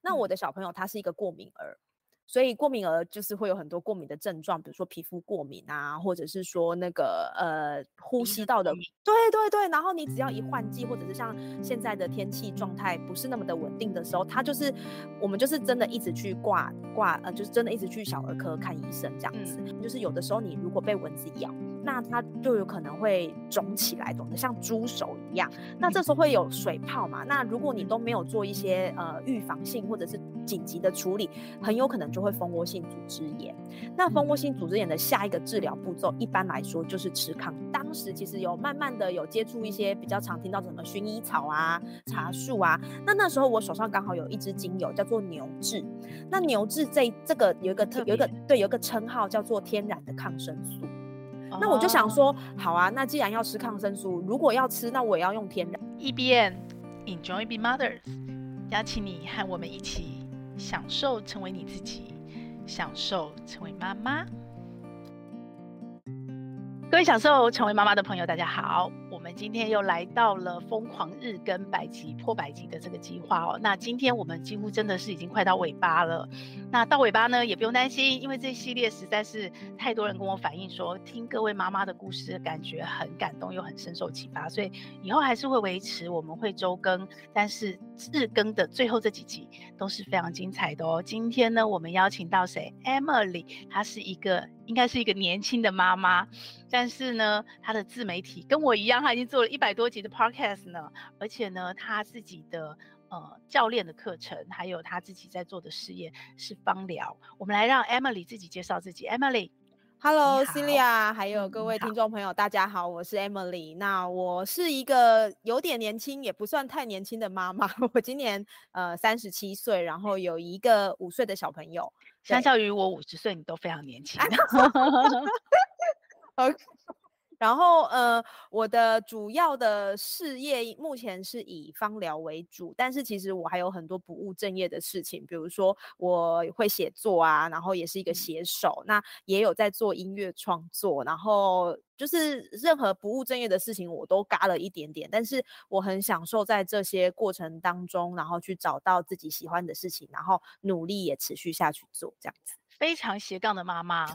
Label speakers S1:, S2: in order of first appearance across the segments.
S1: 那我的小朋友他是一个过敏儿。所以过敏儿就是会有很多过敏的症状，比如说皮肤过敏啊，或者是说那个呃呼吸道的，对对对。然后你只要一换季，或者是像现在的天气状态不是那么的稳定的时候，他就是我们就是真的一直去挂挂呃，就是真的一直去小儿科看医生这样子。嗯、就是有的时候你如果被蚊子咬，那它就有可能会肿起来，肿得像猪手一样。那这时候会有水泡嘛？那如果你都没有做一些呃预防性或者是紧急的处理，很有可能就会蜂窝性组织炎。那蜂窝性组织炎的下一个治疗步骤，一般来说就是吃抗。当时其实有慢慢的有接触一些比较常听到什么薰衣草啊、茶树啊。那那时候我手上刚好有一支精油叫做牛至。那牛至这这个有一个有一个对有一个称号叫做天然的抗生素。那我就想说，好啊，那既然要吃抗生素，如果要吃，那我也要用天然。
S2: E B N Enjoy Being Mothers，邀请你和我们一起享受成为你自己，享受成为妈妈。各位享受成为妈妈的朋友，大家好。今天又来到了疯狂日更百集破百集的这个计划哦。那今天我们几乎真的是已经快到尾巴了。那到尾巴呢，也不用担心，因为这系列实在是太多人跟我反映说，听各位妈妈的故事，感觉很感动又很深受启发，所以以后还是会维持，我们会周更，但是日更的最后这几集都是非常精彩的哦。今天呢，我们邀请到谁？Emily，她是一个应该是一个年轻的妈妈，但是呢，她的自媒体跟我一样，她。已经做了一百多集的 podcast 呢，而且呢，她自己的呃教练的课程，还有她自己在做的事业是芳疗。我们来让 Emily 自己介绍自己。
S1: Emily，Hello，Celia，还有各位听众朋友，大家好，我是 Emily。那我是一个有点年轻，也不算太年轻的妈妈。我今年呃三十七岁，然后有一个五岁的小朋友。
S2: 相较于我五十岁，你都非常年轻。
S1: 然后，呃，我的主要的事业目前是以芳疗为主，但是其实我还有很多不务正业的事情，比如说我会写作啊，然后也是一个写手，那也有在做音乐创作，然后就是任何不务正业的事情我都嘎了一点点，但是我很享受在这些过程当中，然后去找到自己喜欢的事情，然后努力也持续下去做这样子。
S2: 非常斜杠的妈妈，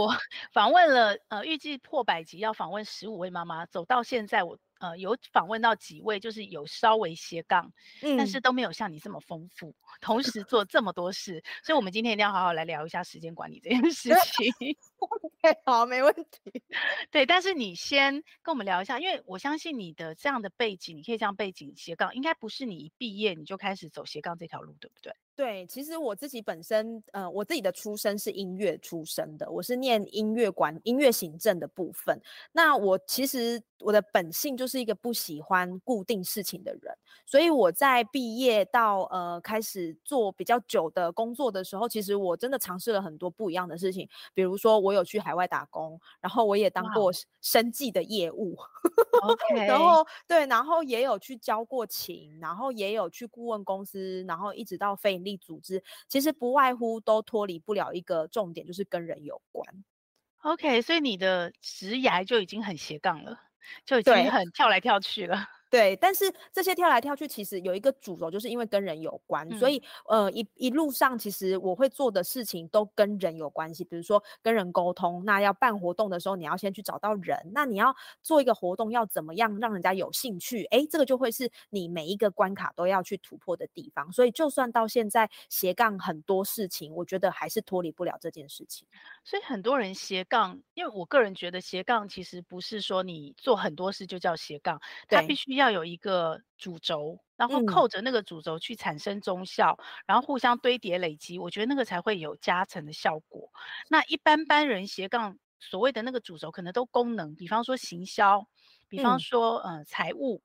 S2: 我 访问了，呃，预计破百集要访问十五位妈妈，走到现在我。呃，有访问到几位，就是有稍微斜杠，嗯，但是都没有像你这么丰富，同时做这么多事，所以我们今天一定要好好来聊一下时间管理这件事情。
S1: OK，好，没问题。
S2: 对，但是你先跟我们聊一下，因为我相信你的这样的背景，你可以这样背景斜杠，应该不是你一毕业你就开始走斜杠这条路，对不对？
S1: 对，其实我自己本身，呃，我自己的出身是音乐出身的，我是念音乐管、音乐行政的部分。那我其实我的本性就是一个不喜欢固定事情的人，所以我在毕业到呃开始做比较久的工作的时候，其实我真的尝试了很多不一样的事情，比如说我有去海外打工，然后我也当过生计的业务，
S2: OK，
S1: 然后对，然后也有去教过琴，然后也有去顾问公司，然后一直到非营利组织，其实不外乎都脱离不了一个重点，就是跟人有关。
S2: OK，所以你的职涯就已经很斜杠了，就已经很跳来跳去了。
S1: 对，但是这些跳来跳去，其实有一个主轴，就是因为跟人有关，嗯、所以呃一一路上，其实我会做的事情都跟人有关系。比如说跟人沟通，那要办活动的时候，你要先去找到人。那你要做一个活动，要怎么样让人家有兴趣？哎，这个就会是你每一个关卡都要去突破的地方。所以就算到现在斜杠很多事情，我觉得还是脱离不了这件事情。
S2: 所以很多人斜杠，因为我个人觉得斜杠其实不是说你做很多事就叫斜杠，它必须。要有一个主轴，然后扣着那个主轴去产生中效，嗯，然后互相堆叠累积，我觉得那个才会有加成的效果。那一般般人斜杠所谓的那个主轴，可能都功能，比方说行销，比方说呃财务，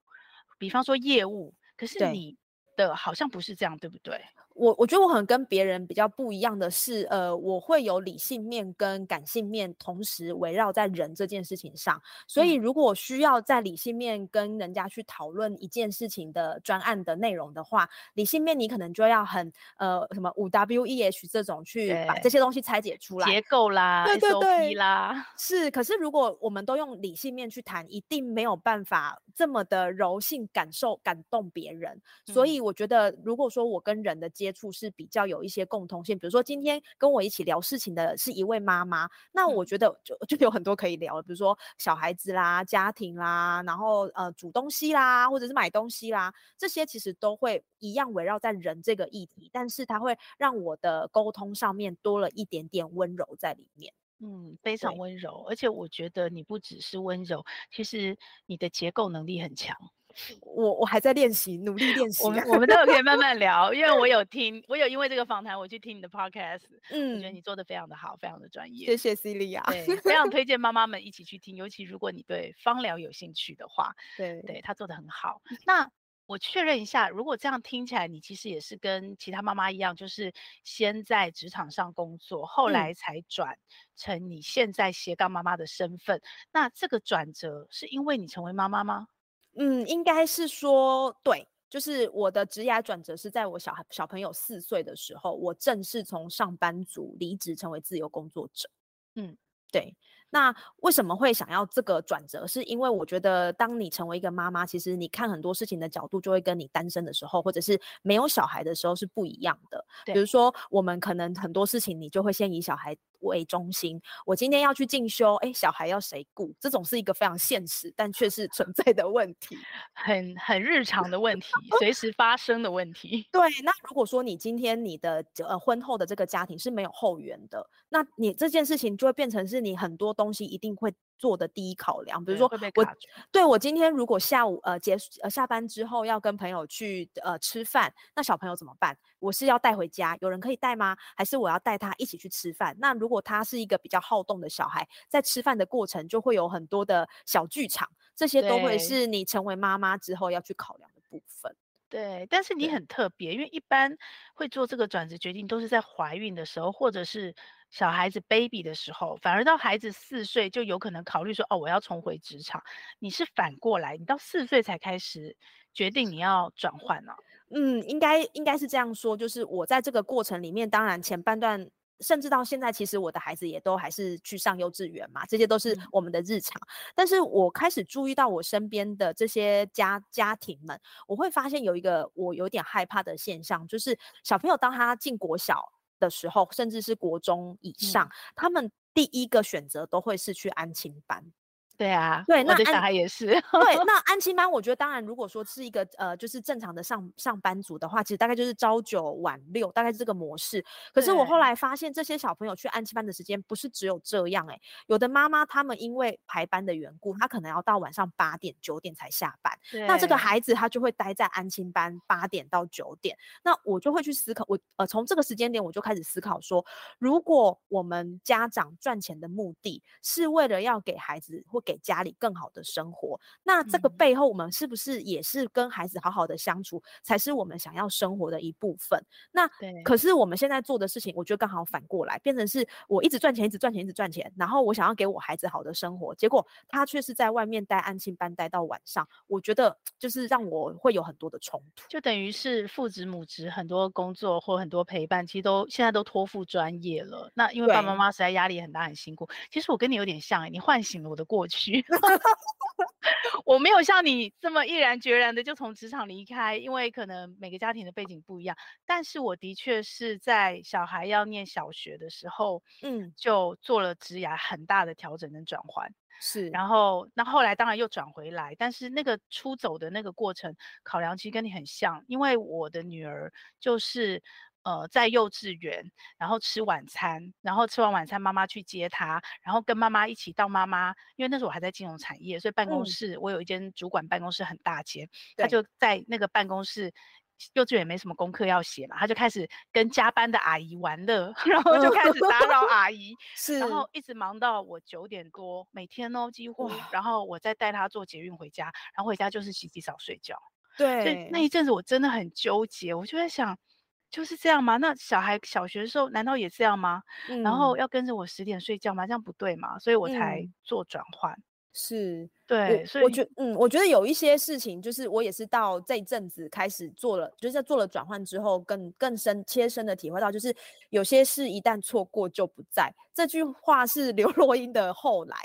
S2: 比方说业务，可是你的好像不是这样，对不对？
S1: 我我觉得我可能跟别人比较不一样的是，呃，我会有理性面跟感性面同时围绕在人这件事情上。所以，如果我需要在理性面跟人家去讨论一件事情的专案的内容的话，理性面你可能就要很呃什么五 W E H 这种去把这些东西拆解出来，
S2: 结构啦，
S1: 对
S2: 对对
S1: 是。可是如果我们都用理性面去谈，一定没有办法这么的柔性感受感动别人。所以我觉得，如果说我跟人的接触是比较有一些共通性，比如说今天跟我一起聊事情的是一位妈妈，那我觉得就就有很多可以聊，比如说小孩子啦、家庭啦，然后呃煮东西啦，或者是买东西啦，这些其实都会一样围绕在人这个议题，但是它会让我的沟通上面多了一点点温柔在里面。
S2: 嗯，非常温柔，而且我觉得你不只是温柔，其实你的结构能力很强。
S1: 我我还在练习，努力练习。
S2: 我们我们都可以慢慢 聊，因为我有听，我有因为这个访谈，我去听你的 podcast，嗯，我觉得你做的非常的好，非常的专业。
S1: 谢谢 Celia，
S2: 对，非常推 荐妈妈们一起去听，尤其如果你对芳疗有兴趣的话，
S1: 对，
S2: 对他做的很好。那我确认一下，如果这样听起来，你其实也是跟其他妈妈一样，就是先在职场上工作，后来才转成你现在斜杠妈妈的身份。嗯，那这个转折是因为你成为妈妈吗？
S1: 嗯，应该是说对，就是我的职涯转折是在我小孩小朋友四岁的时候，我正式从上班族离职成为自由工作者。嗯，对。那为什么会想要这个转折？是因为我觉得，当你成为一个妈妈，其实你看很多事情的角度就会跟你单身的时候，或者是没有小孩的时候是不一样的。比如说，我们可能很多事情你就会先以小孩为中心。我今天要去进修，哎，小孩要谁顾？这种是一个非常现实，但却是存在的问题，
S2: 很很日常的问题，随时 发生的问题。
S1: 对，那如果说你今天你的呃婚后的这个家庭是没有后援的，那你这件事情就会变成是你很多东西一定会做的第一考量，比如说我对我今天如果下午呃结束呃下班之后要跟朋友去呃吃饭，那小朋友怎么办？我是要带回家，有人可以带吗？还是我要带他一起去吃饭？那如果他是一个比较好动的小孩，在吃饭的过程就会有很多的小剧场，这些都会是你成为妈妈之后要去考量的部分。
S2: 对，但是你很特别，因为一般会做这个转职决定都是在怀孕的时候，或者是。小孩子 baby 的时候，反而到孩子四岁就有可能考虑说，哦，我要重回职场。你是反过来，你到四岁才开始决定你要转换呢？
S1: 嗯，应该应该是这样说，就是我在这个过程里面，当然前半段，甚至到现在，其实我的孩子也都还是去上幼稚园嘛，这些都是我们的日常。嗯。但是我开始注意到我身边的这些家家庭们，我会发现有一个我有点害怕的现象，就是小朋友当他进国小。的时候，甚至是国中以上，嗯，他们第一个选择都会是去安亲班。
S2: 对啊，对，那小孩也是。对，
S1: 那 安亲班，我觉得当然，如果说是一个呃，就是正常的上上班族的话，其实大概就是朝九晚六，大概是这个模式。可是我后来发现，这些小朋友去安亲班的时间不是只有这样哎、欸，有的妈妈他们因为排班的缘故，她可能要到晚上八点九点才下班，那这个孩子他就会待在安亲班八点到九点。那我就会去思考，我呃从这个时间点我就开始思考说，如果我们家长赚钱的目的是为了要给孩子或给家里更好的生活，那这个背后我们是不是也是跟孩子好好的相处，才是我们想要生活的一部分？那可是我们现在做的事情，我觉得刚好反过来，变成是我一直赚钱，一直赚钱，一直赚钱，然后我想要给我孩子好的生活，结果他却是在外面待安亲班待到晚上，我觉得就是让我会有很多的冲突，
S2: 就等于是父职母职很多工作或很多陪伴，其实都现在都托付专业了。那因为爸爸妈妈实在压力很大，很辛苦。其实我跟你有点像、欸，你唤醒了我的过去。我没有像你这么毅然决然的就从职场离开，因为可能每个家庭的背景不一样。但是我的确是在小孩要念小学的时候，嗯，就做了职涯很大的调整跟转换。
S1: 是，
S2: 然后那后来当然又转回来，但是那个出走的那个过程考量其实跟你很像，因为我的女儿就是。呃，在幼稚园，然后吃晚餐，然后吃完晚餐，妈妈去接他，然后跟妈妈一起到妈妈，因为那时候我还在金融产业，所以办公室、嗯、我有一间主管办公室很大间，他就在那个办公室，幼稚园没什么功课要写嘛，他就开始跟加班的阿姨玩乐，然后就开始打扰。阿姨，是，然后一直忙到我九点多，每天哦几乎，然后我再带他坐捷运回家，然后回家就是洗洗澡睡觉，
S1: 对，
S2: 所以那一阵子我真的很纠结，我就在想。就是这样吗？那小孩小学的时候难道也这样吗？嗯、然后要跟着我十点睡觉吗？这样不对嘛？所以我才做转换。
S1: 嗯、是，
S2: 对，所以
S1: 我觉嗯，我觉得有一些事情，就是我也是到这一阵子开始做了，就是在做了转换之后更，更更深切身的体会到，就是有些事一旦错过就不在。这句话是刘若英的后来，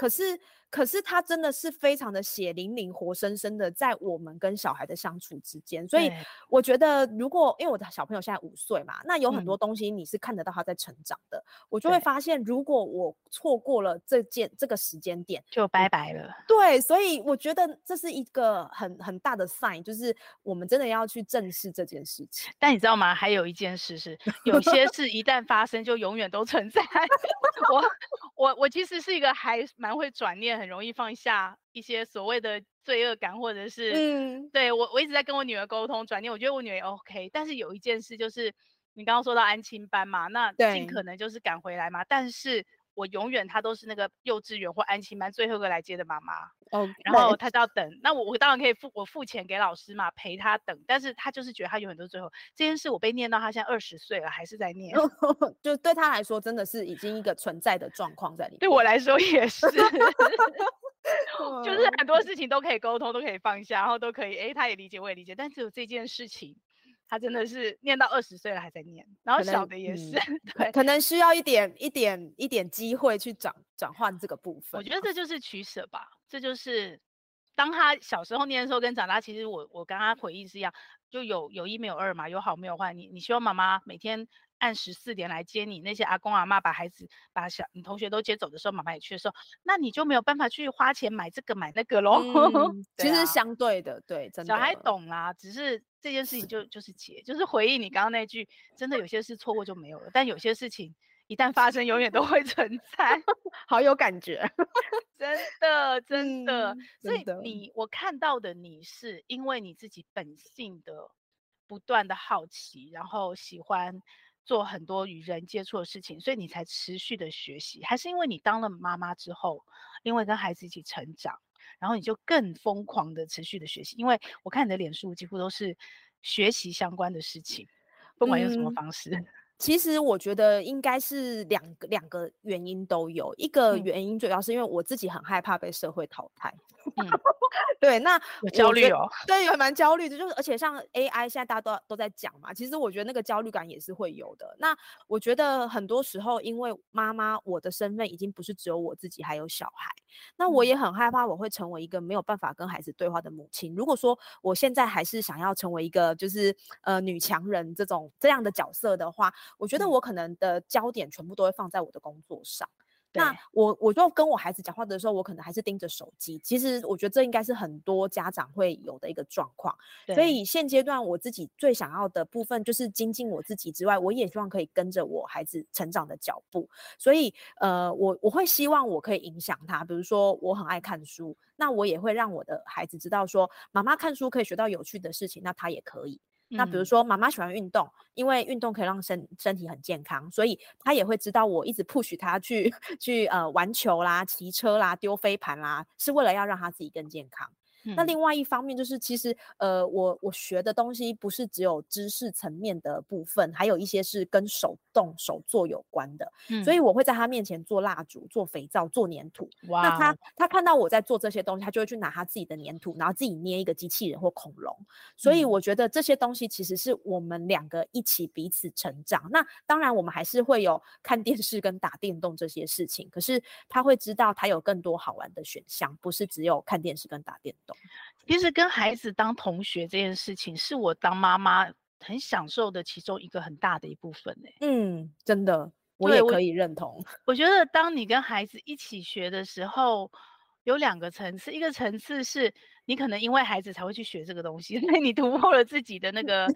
S1: 可是。可是他真的是非常的血淋淋、活生生的在我们跟小孩的相处之间，所以我觉得，如果因为我的小朋友现在五岁嘛，那有很多东西你是看得到他在成长的，嗯、我就会发现，如果我错过了这件这个时间点，
S2: 就拜拜了。
S1: 对，所以我觉得这是一个很很大的 sign，就是我们真的要去正视这件事情。
S2: 但你知道吗？还有一件事是，有些 事一旦发生，就永远都存在。我我我其实是一个还蛮会转念。很容易放下一些所谓的罪恶感，或者是，嗯，对，我我一直在跟我女儿沟通转念，我觉得我女儿 OK，但是有一件事就是你刚刚说到安亲班嘛，那尽可能就是赶回来嘛，但是我永远她都是那个幼稚园或安亲班最后一个来接的妈妈，哦，然后她就要等，那我我当然可以付我付钱给老师嘛，陪她等，但是她就是觉得她永远都是最后。这件事，我被念到她现在二十岁了还是在念，
S1: 就对她来说真的是已经一个存在的状况在里面，
S2: 对我来说也是。就是很多事情都可以沟通，都可以放下，然后都可以，哎，他也理解，我也理解，但只有这件事情，他真的是念到二十岁了还在念，然后小的也是，
S1: 嗯、
S2: 对，
S1: 可能需要一点一点一点机会去转转换这个部分。
S2: 我觉得这就是取舍吧，这就是当他小时候念的时候跟长大，其实我我跟他回忆是一样，就有有一没有二嘛，有好没有坏。你你希望妈妈每天。按时四点来接你，那些阿公阿妈把孩子把小你同学都接走的时候，妈妈也去的时候，那你就没有办法去花钱买这个买那个喽。
S1: 嗯 啊、其实相对的，对，真的。
S2: 小孩懂啦，只是这件事情就就是结，就是回忆你刚刚那句，真的有些事错过就没有了，但有些事情一旦发生，永远都会存在，
S1: 好有感觉，
S2: 真 的真的。嗯、所以你我看到的你是因为你自己本性的不断的好奇，然后喜欢。做很多与人接触的事情，所以你才持续的学习，还是因为你当了妈妈之后，因为跟孩子一起成长，然后你就更疯狂的持续的学习？因为我看你的脸书几乎都是学习相关的事情，不管用什么方式。嗯
S1: 其实我觉得应该是两个两个原因都有，一个原因主要是因为我自己很害怕被社会淘汰。嗯、对，那
S2: 有焦虑哦，
S1: 对，也蛮焦虑的，就是而且像 AI 现在大家都都在讲嘛，其实我觉得那个焦虑感也是会有的。那我觉得很多时候，因为妈妈我的身份已经不是只有我自己，还有小孩，那我也很害怕我会成为一个没有办法跟孩子对话的母亲。如果说我现在还是想要成为一个就是呃女强人这种这样的角色的话，我觉得我可能的焦点全部都会放在我的工作上。那我我就跟我孩子讲话的时候，我可能还是盯着手机。其实我觉得这应该是很多家长会有的一个状况。所以现阶段我自己最想要的部分就是精进我自己之外，我也希望可以跟着我孩子成长的脚步。所以呃，我我会希望我可以影响他。比如说我很爱看书，那我也会让我的孩子知道说，妈妈看书可以学到有趣的事情，那他也可以。那比如说，妈妈喜欢运动，因为运动可以让身身体很健康，所以她也会知道我一直 push 她去 去呃玩球啦、骑车啦、丢飞盘啦，是为了要让她自己更健康。那另外一方面就是，其实呃，我我学的东西不是只有知识层面的部分，还有一些是跟手动手做有关的。嗯，所以我会在他面前做蜡烛、做肥皂、做粘土。哇！那他他看到我在做这些东西，他就会去拿他自己的粘土，然后自己捏一个机器人或恐龙。所以我觉得这些东西其实是我们两个一起彼此成长。那当然，我们还是会有看电视跟打电动这些事情，可是他会知道他有更多好玩的选项，不是只有看电视跟打电动。
S2: 其实跟孩子当同学这件事情，是我当妈妈很享受的其中一个很大的一部分欸。
S1: 嗯，真的，我也可以认同。
S2: 我，我觉得当你跟孩子一起学的时候，有两个层次，一个层次是。你可能因为孩子才会去学这个东西，因为你突破了自己的那个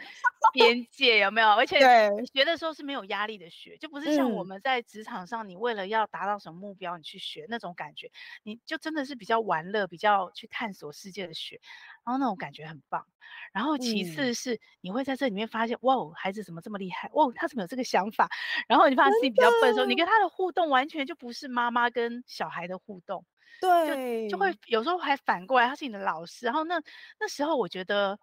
S2: 边界，有没有？而且你学的时候是没有压力的学，就不是像我们在职场上，你为了要达到什么目标，你去学那种感觉，你就真的是比较玩乐、比较去探索世界的学，然后那种感觉很棒。然后其次是你会在这里面发现，哇，孩子怎么这么厉害？哇，他怎么有这个想法？然后你发现自己比较笨的时候，你跟他的互动完全就不是妈妈跟小孩的互动。
S1: 对，
S2: 就就会有时候还反过来，他是你的老师。然后那那时候，我觉得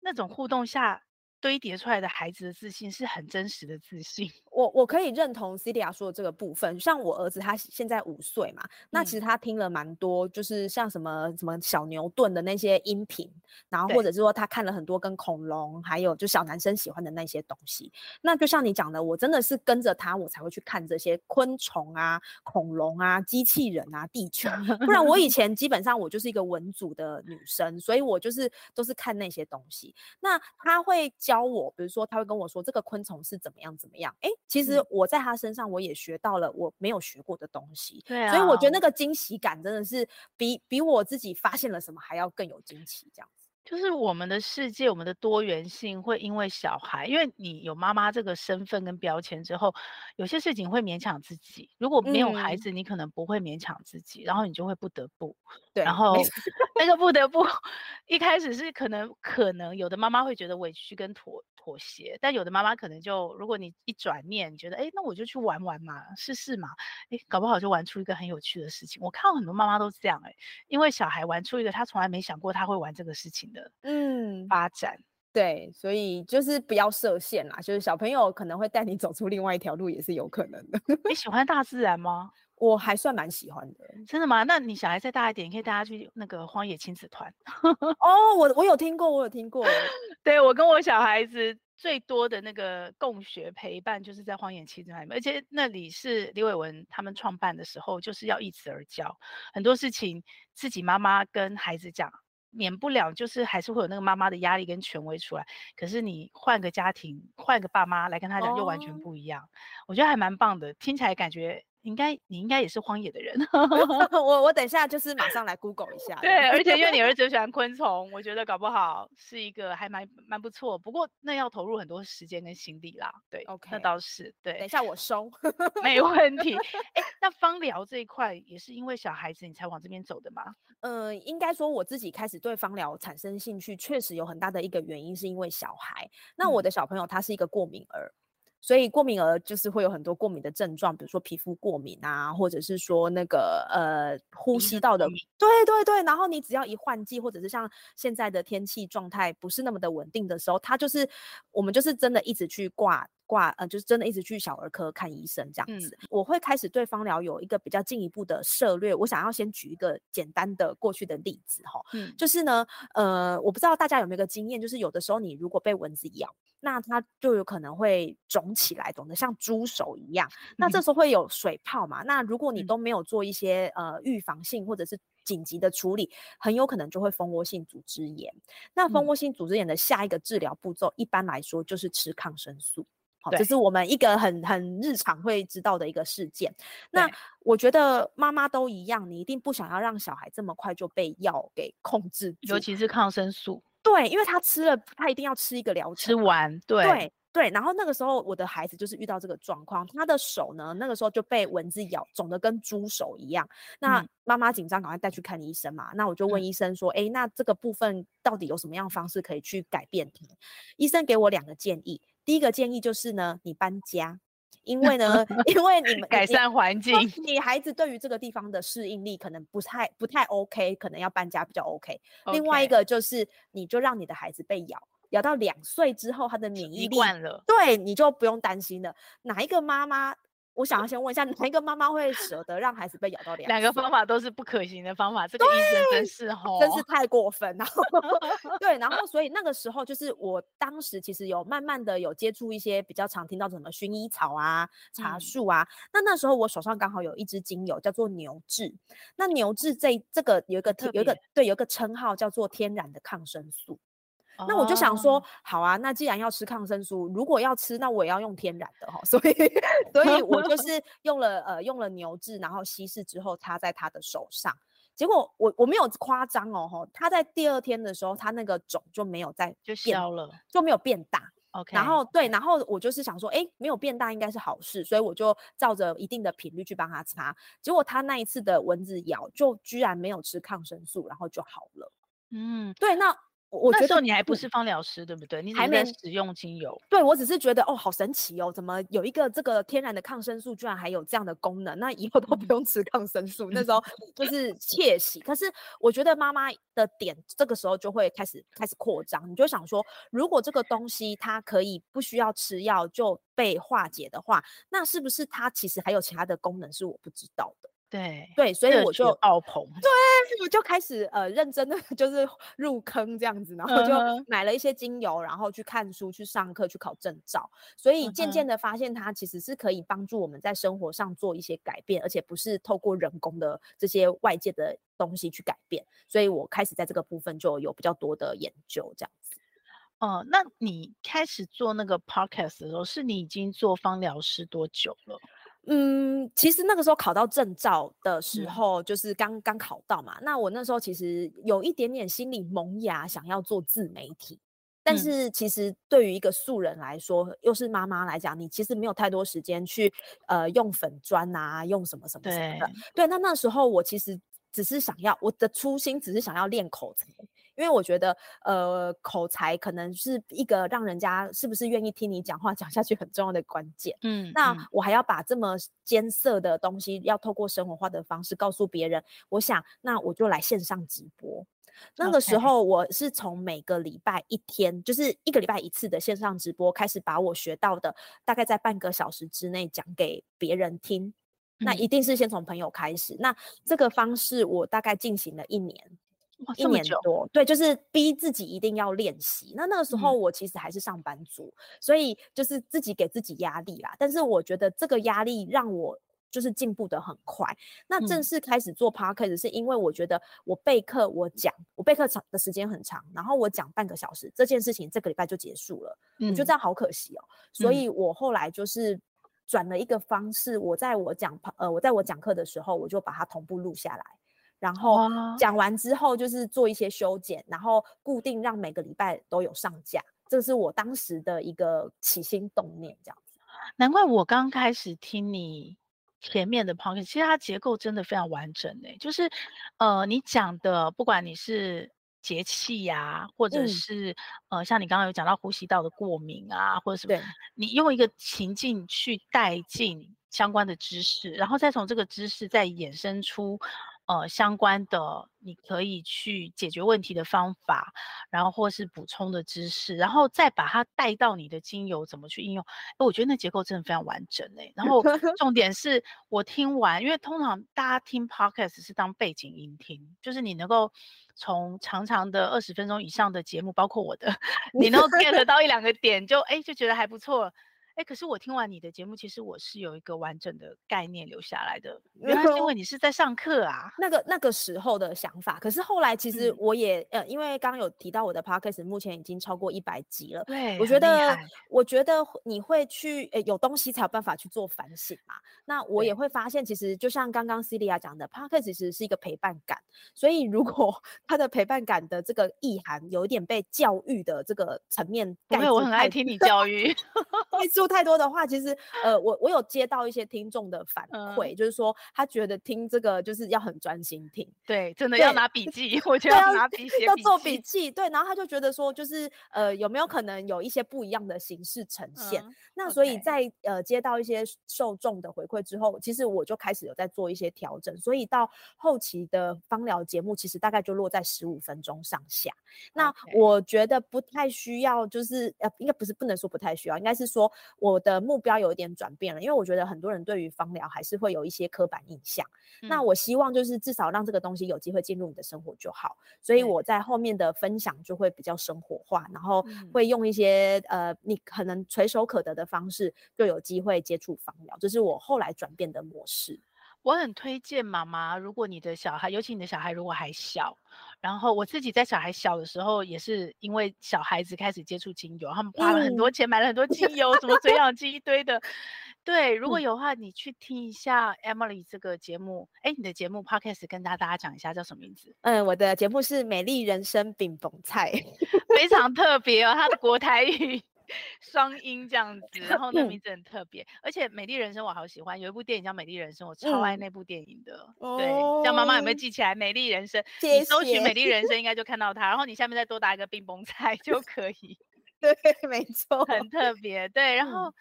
S2: 那种互动下，堆叠出来的孩子的自信是很真实的自信。
S1: 我我可以认同 Celia 说的这个部分，像我儿子他现在五岁嘛，那其实他听了蛮多，就是像什么什么小牛顿的那些音频，然后或者是说他看了很多跟恐龙还有就小男生喜欢的那些东西。那就像你讲的，我真的是跟着他，我才会去看这些昆虫啊、恐龙啊、机器人啊、地球。不然我以 前基本上我就是一个文组的女生，所以我就是都是看那些东西。那他会教我，比如说他会跟我说这个昆虫是怎么样怎么样，哎。其实我在他身上，我也学到了我没有学过的东西，对啊，所以我觉得那个惊喜感真的是比比我自己发现了什么还要更有惊喜，这样子。
S2: 就是我们的世界，我们的多元性会因为小孩，因为你有妈妈这个身份跟标签之后，有些事情会勉强自己。如果没有孩子，嗯、你可能不会勉强自己，然后你就会不得不。对，然后 那个不得 不，一开始是可能可能有的妈妈会觉得委屈跟妥妥协，但有的妈妈可能就，如果你一转念，你觉得哎，那我就去玩玩嘛，试试嘛，哎，搞不好就玩出一个很有趣的事情。我看到很多妈妈都这样，哎，因为小孩玩出一个他从来没想过他会玩这个事情的，嗯，发展，
S1: 对，所以就是不要设限啦，就是小朋友可能会带你走出另外一条路，也是有可能的。
S2: 你喜欢大自然吗？
S1: 我还算蛮喜欢的，
S2: 真的吗？那你小孩再大一点，可以带他去那个荒野亲子团。
S1: 哦，我我有听过，我有听过。
S2: 对，我跟我小孩子最多的那个共学陪伴，就是在荒野亲子团而且那里是李伟文他们创办的时候，就是要一子而教，很多事情自己妈妈跟孩子讲，免不了就是还是会有那个妈妈的压力跟权威出来。可是你换个家庭，换个爸妈来跟他讲，又完全不一样。哦、我觉得还蛮棒的，听起来感觉。应该你应该也是荒野的人，
S1: 我我等一下就是马上来 Google 一下。
S2: 对，而且因为你 儿子喜欢昆虫，我觉得搞不好是一个还蛮蛮不错。不过那要投入很多时间跟心力啦。对，OK，那倒是对。
S1: 等一下我收，
S2: 没问题。哎，那芳疗这一块也是因为小孩子你才往这边走的吗？
S1: 呃，应该说我自己开始对芳疗产生兴趣，确实有很大的一个原因是因为小孩。那我的小朋友他是一个过敏儿。所以过敏儿就是会有很多过敏的症状，比如说皮肤过敏啊，或者是说那个呃呼吸道的，对对对。然后你只要一换季，或者是像现在的天气状态不是那么的稳定的时候，它就是我们就是真的一直去挂挂，呃，就是真的一直去小儿科看医生这样子。嗯、我会开始对芳疗有一个比较进一步的涉略。我想要先举一个简单的过去的例子哈，嗯，就是呢，呃，我不知道大家有没有个经验，就是有的时候你如果被蚊子咬。那它就有可能会肿起来，肿得像猪手一样。那这时候会有水泡嘛？那如果你都没有做一些呃预防性或者是紧急的处理，很有可能就会蜂窝性组织炎。那蜂窝性组织炎的下一个治疗步骤，一般来说就是吃抗生素。好，这是我们一个很很日常会知道的一个事件。那我觉得妈妈都一样，你一定不想要让小孩这么快就被药给控制，
S2: 尤其是抗生素。
S1: 对，因为他吃了，他一定要吃一个疗程，
S2: 吃完。对
S1: 对对，然后那个时候我的孩子就是遇到这个状况，他的手呢，那个时候就被蚊子咬，肿得跟猪手一样。那妈妈紧张，赶快带去看医生嘛。那我就问医生说，哎、嗯，那这个部分到底有什么样的方式可以去改变？医生给我两个建议，第一个建议就是呢，你搬家。因为呢，因为你们
S2: 改善环境，
S1: 你孩子对于这个地方的适应力可能不太不太 OK，可能要搬家比较 OK。Okay. 另外一个就是，你就让你的孩子被咬，咬到两岁之后，他的免疫力
S2: 惯了，
S1: 对，你就不用担心了。哪一个妈妈？我想要先问一下，哪一个妈妈会舍得让孩子被咬到两？
S2: 两个方法都是不可行的方法，这个医生真是吼，
S1: 真是太过分了。对，然后所以那个时候就是我当时其实有慢慢的有接触一些比较常听到什么薰衣草啊、茶树啊。嗯、那那时候我手上刚好有一支精油叫做牛至，那牛至这这个有一个有一个对有一个称号叫做天然的抗生素。那我就想说，oh. 好啊，那既然要吃抗生素，如果要吃，那我也要用天然的哈，所以，所以我就 是用了呃用了牛至，然后稀释之后擦在他的手上，结果我我没有夸张哦哈，他在第二天的时候，他那个肿就没有再
S2: 就消了，
S1: 就没有变大
S2: ，OK，
S1: 然后对，然后我就是想说，哎，没有变大应该是好事，所以我就照着一定的频率去帮他擦，结果他那一次的蚊子咬就居然没有吃抗生素，然后就好了，嗯，对，那。我觉得
S2: 你还不是芳疗师，对不对？你还没使用精油。
S1: 对，我只是觉得哦，好神奇哦，怎么有一个这个天然的抗生素，居然还有这样的功能？那以后都不用吃抗生素。那时候就是窃喜。可是我觉得妈妈的点，这个时候就会开始开始扩张。你就想说，如果这个东西它可以不需要吃药就被化解的话，那是不是它其实还有其他的功能是我不知道的？
S2: 对
S1: 对，所以我就
S2: 爆棚，
S1: 对，我就开始呃认真的 就是入坑这样子，然后就买了一些精油，然后去看书、去上课、去考证照，所以渐渐的发现它其实是可以帮助我们在生活上做一些改变，而且不是透过人工的这些外界的东西去改变，所以我开始在这个部分就有比较多的研究这样子。
S2: 哦、呃，那你开始做那个 podcast 的时候，是你已经做芳疗师多久了？
S1: 嗯，其实那个时候考到证照的时候，就是刚刚考到嘛。那我那时候其实有一点点心里萌芽，想要做自媒体。但是其实对于一个素人来说，又是妈妈来讲，你其实没有太多时间去呃用粉砖啊，用什么什么什么的。对，那那时候我其实只是想要，我的初心只是想要练口才。因为我觉得，呃，口才可能是一个让人家是不是愿意听你讲话讲下去很重要的关键。嗯，那我还要把这么艰涩的东西，要透过生活化的方式告诉别人。我想，那我就来线上直播。那个时候，我是从每个礼拜一天，就是一个礼拜一次的线上直播，开始把我学到的，大概在半个小时之内讲给别人听。那一定是先从朋友开始。那这个方式，我大概进行了一年。一年多，对，就是逼自己一定要练习。那那个时候我其实还是上班族，嗯，所以就是自己给自己压力啦。但是我觉得这个压力让我就是进步的很快。那正式开始做 podcast 是因为我觉得我备课，我讲，我备课长的时间很长，然后我讲半个小时，这件事情这个礼拜就结束了，嗯，我觉得这样好可惜哦。所以我后来就是转了一个方式，我在我讲呃我在我讲课的时候，我就把它同步录下来。然后讲完之后，就是做一些修剪，然后固定让每个礼拜都有上架。这是我当时的一个起心动念，这样子。
S2: 难怪我刚开始听你前面的 podcast，其实它结构真的非常完整诶。就是呃，你讲的，不管你是节气呀，或者是、嗯、呃，像你刚刚有讲到呼吸道的过敏啊，或者什么，你用一个情境去带进相关的知识，然后再从这个知识再衍生出。呃，相关的你可以去解决问题的方法，然后或是补充的知识，然后再把它带到你的精油怎么去应用。哎，我觉得那结构真的非常完整哎。然后 重点是我听完，因为通常大家听 podcast 是当背景音听，就是你能够从长长的二十分钟以上的节目，包括我的，你能够 get 到一两个点就，就哎就觉得还不错。哎，可是我听完你的节目，其实我是有一个完整的概念留下来的。原来是因为你是在上课啊，
S1: 那个那个时候的想法。可是后来其实我也、嗯、呃，因为刚刚有提到我的 podcast 目前已经超过一百集了。
S2: 对，
S1: 我觉得我觉得你会去呃有东西才有办法去做反省嘛。那我也会发现，其实就像刚刚 Celia 讲的，podcast 其实是一个陪伴感。所以如果 他的陪伴感的这个意涵有一点被教育的这个层面，
S2: 因为我很爱听你教育。
S1: 太多的话，其实呃，我我有接到一些听众的反馈、嗯，就是说他觉得听这个就是要很专心听，
S2: 对，真的要拿笔记，我觉得要拿笔写，
S1: 要做笔记，对，然后他就觉得说，就是呃，有没有可能有一些不一样的形式呈现？嗯、那所以在、呃接到一些受众的回馈之后，其实我就开始有在做一些调整，所以到后期的芳疗节目，其实大概就落在十五分钟上下。那我觉得不太需要，就是呃，应该不是不能说不太需要，应该是说。我的目标有一点转变了，因为我觉得很多人对于芳疗还是会有一些刻板印象。嗯。那我希望就是至少让这个东西有机会进入你的生活就好。所以我在后面的分享就会比较生活化，然后会用一些呃你可能垂手可得的方式，就有机会接触芳疗。这是我后来转变的模式。
S2: 我很推荐妈妈，如果你的小孩，尤其你的小孩如果还小，然后我自己在小孩小的时候，也是因为小孩子开始接触精油，他们花了很多钱买了很多精油，什么水 养机一堆的。对，如果有的话，你去听一下 Emily 这个节目。哎，你的节目 Podcast 跟大家讲一下叫什么名字？
S1: 嗯，我的节目是美丽人生饼粉菜，
S2: 非常特别哦，它的国台语。双音这样子，然后那名字很特别，而且《美丽人生》我好喜欢，有一部电影叫《美丽人生》，我超爱那部电影的。嗯、对，叫妈妈有没有记起来？《美丽人生》谢谢，你搜寻《美丽人生》应该就看到它，然后你下面再多打一个冰崩菜就 可以。
S1: 对，没错，
S2: 很特别。对，然后。嗯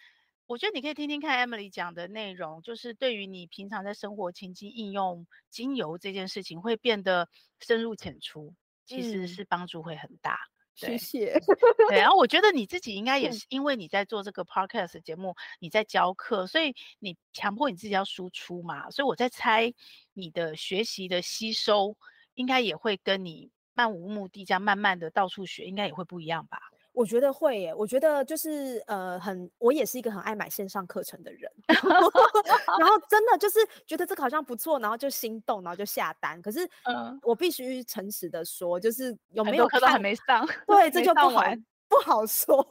S2: 我觉得你可以听听看 Emily 讲的内容，就是对于你平常在生活情境应用精油这件事情，会变得深入浅出，其实是帮助会很大。
S1: 嗯、谢谢。
S2: 对，然后我觉得你自己应该也是因为你在做这个 podcast 节目，你在教课，所以你强迫你自己要输出嘛，所以我在猜你的学习的吸收，应该也会跟你漫无目的这样慢慢的到处学，应该也会不一样吧。
S1: 我觉得会耶，我觉得就是呃，很，我也是一个很爱买线上课程的人，然后 真的就是觉得这个好像不错，然后就心动，然后就下单。可是，嗯，我必须诚实的说，就是有没有课都
S2: 还没上，
S1: 对，这就不好不好说。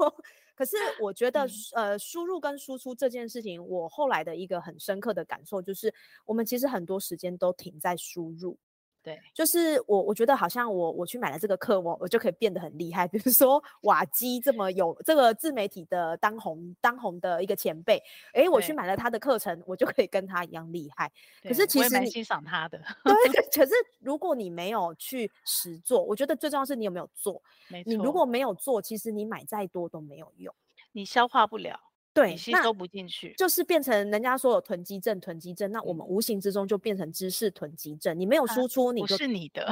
S1: 可是我觉得，呃，输入跟输出这件事情，我后来的一个很深刻的感受就是，我们其实很多时间都停在输入。
S2: 对，
S1: 就是我，我觉得好像我我去买了这个课，我我就可以变得很厉害。比如说瓦基这么有这个自媒体的当红当红的一个前辈，哎，我去买了他的课程，我就可以跟他一样厉害。可是其实
S2: 你欣赏他的，
S1: 对。可是如果你没有去实做，我觉得最重要是你有没有做。
S2: 没错。
S1: 你如果没有做，其实你买再多都没有用，
S2: 你消化不了。
S1: 对，
S2: 吸收不进去，
S1: 就是变成人家说有囤积症，囤积症，那我们无形之中就变成知识囤积症。你没有输出，你就、啊、
S2: 是你的，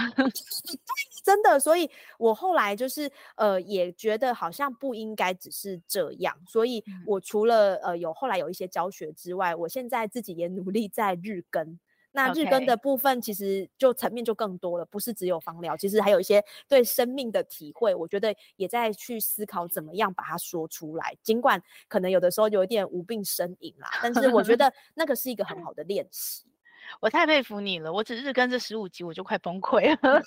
S1: 真的。所以我后来就是呃，也觉得好像不应该只是这样。所以我除了呃有后来有一些教学之外，我现在自己也努力在日更。那日更的部分其实就层面就更多了，不是只有芳疗，其实还有一些对生命的体会。我觉得也在去思考怎么样把它说出来，尽管可能有的时候有一点无病呻吟啦，但是我觉得 那个是一个很好的练习。
S2: 我太佩服你了，我只日更这十五集我就快崩溃了，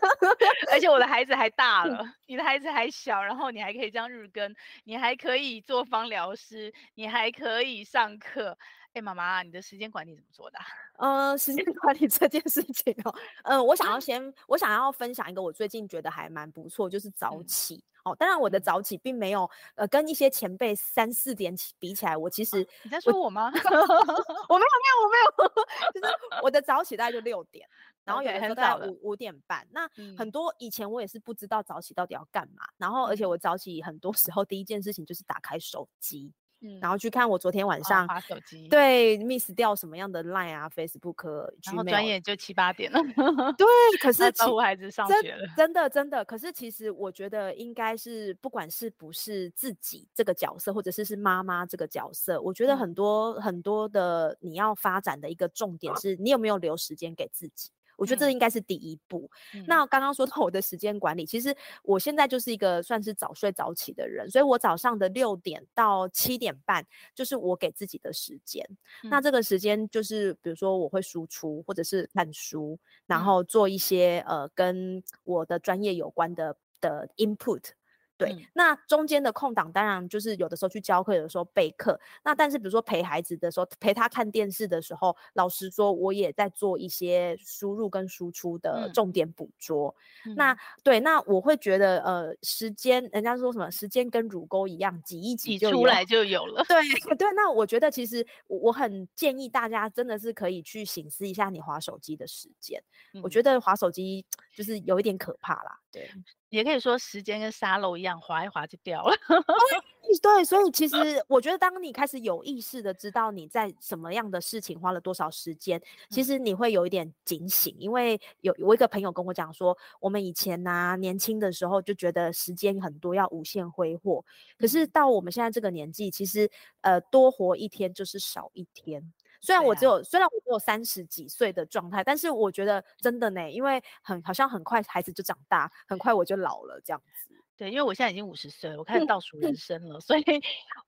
S2: 而且我的孩子还大了，你的孩子还小，然后你还可以这样日更，你还可以做芳疗师，你还可以上课。哎，妈妈，你的时间管理怎么做的？
S1: 呃，时间 管理这件事情哦，嗯、呃，我想要先，我想要分享一个我最近觉得还蛮不错，就是早起、嗯、哦。当然，我的早起并没有呃跟一些前辈三四点起比起来，我其实、啊、
S2: 你在说我吗？我，
S1: 我没有，没有，我没有，就是我的早起大概就六点，然后有的时候在五五点半。那很多以前我也是不知道早起到底要干嘛，然后而且我早起很多时候第一件事情就是打开手机。嗯、然后去看我昨天晚上，
S2: 滑手机，
S1: 对，miss 掉什么样的 line 啊，Facebook，
S2: 然后转眼就七八点了。
S1: 对，可是
S2: 我孩子上学了，
S1: 真的真的。可是其实我觉得应该是，不管是不是自己这个角色，或者是是妈妈这个角色，我觉得很多、嗯、很多的你要发展的一个重点是你有没有留时间给自己。我觉得这应该是第一步。嗯、那刚刚说到我的时间管理，其实我现在就是一个算是早睡早起的人，所以我早上的六点到七点半就是我给自己的时间。嗯、那这个时间就是，比如说我会输出，或者是看书，然后做一些、嗯、呃跟我的专业有关的的 input。对，嗯、那中间的空档当然就是有的时候去教课，有的时候备课。那但是比如说陪孩子的时候，陪他看电视的时候，老实说我也在做一些输入跟输出的重点捕捉。嗯、那对，那我会觉得呃，时间人家说什么，时间跟乳沟一样，挤一挤就
S2: 出来就有了。
S1: 对 对，那我觉得其实我我很建议大家真的是可以去省思一下你滑手机的时间。嗯、我觉得滑手机就是有一点可怕啦。对。
S2: 也可以说时间跟沙漏一样，滑一滑就掉了。
S1: 对，所以其实我觉得，当你开始有意识的知道你在什么样的事情花了多少时间，其实你会有一点警醒。因为有我一个朋友跟我讲说，我们以前呐、啊、年轻的时候就觉得时间很多要无限挥霍，可是到我们现在这个年纪，其实呃多活一天就是少一天。虽然我只有，啊、虽然我只有三十几岁的状态，但是我觉得真的呢，因为很好像很快孩子就长大，很快我就老了这样子。
S2: 对，因为我现在已经五十岁了，我开始倒数人生了，所以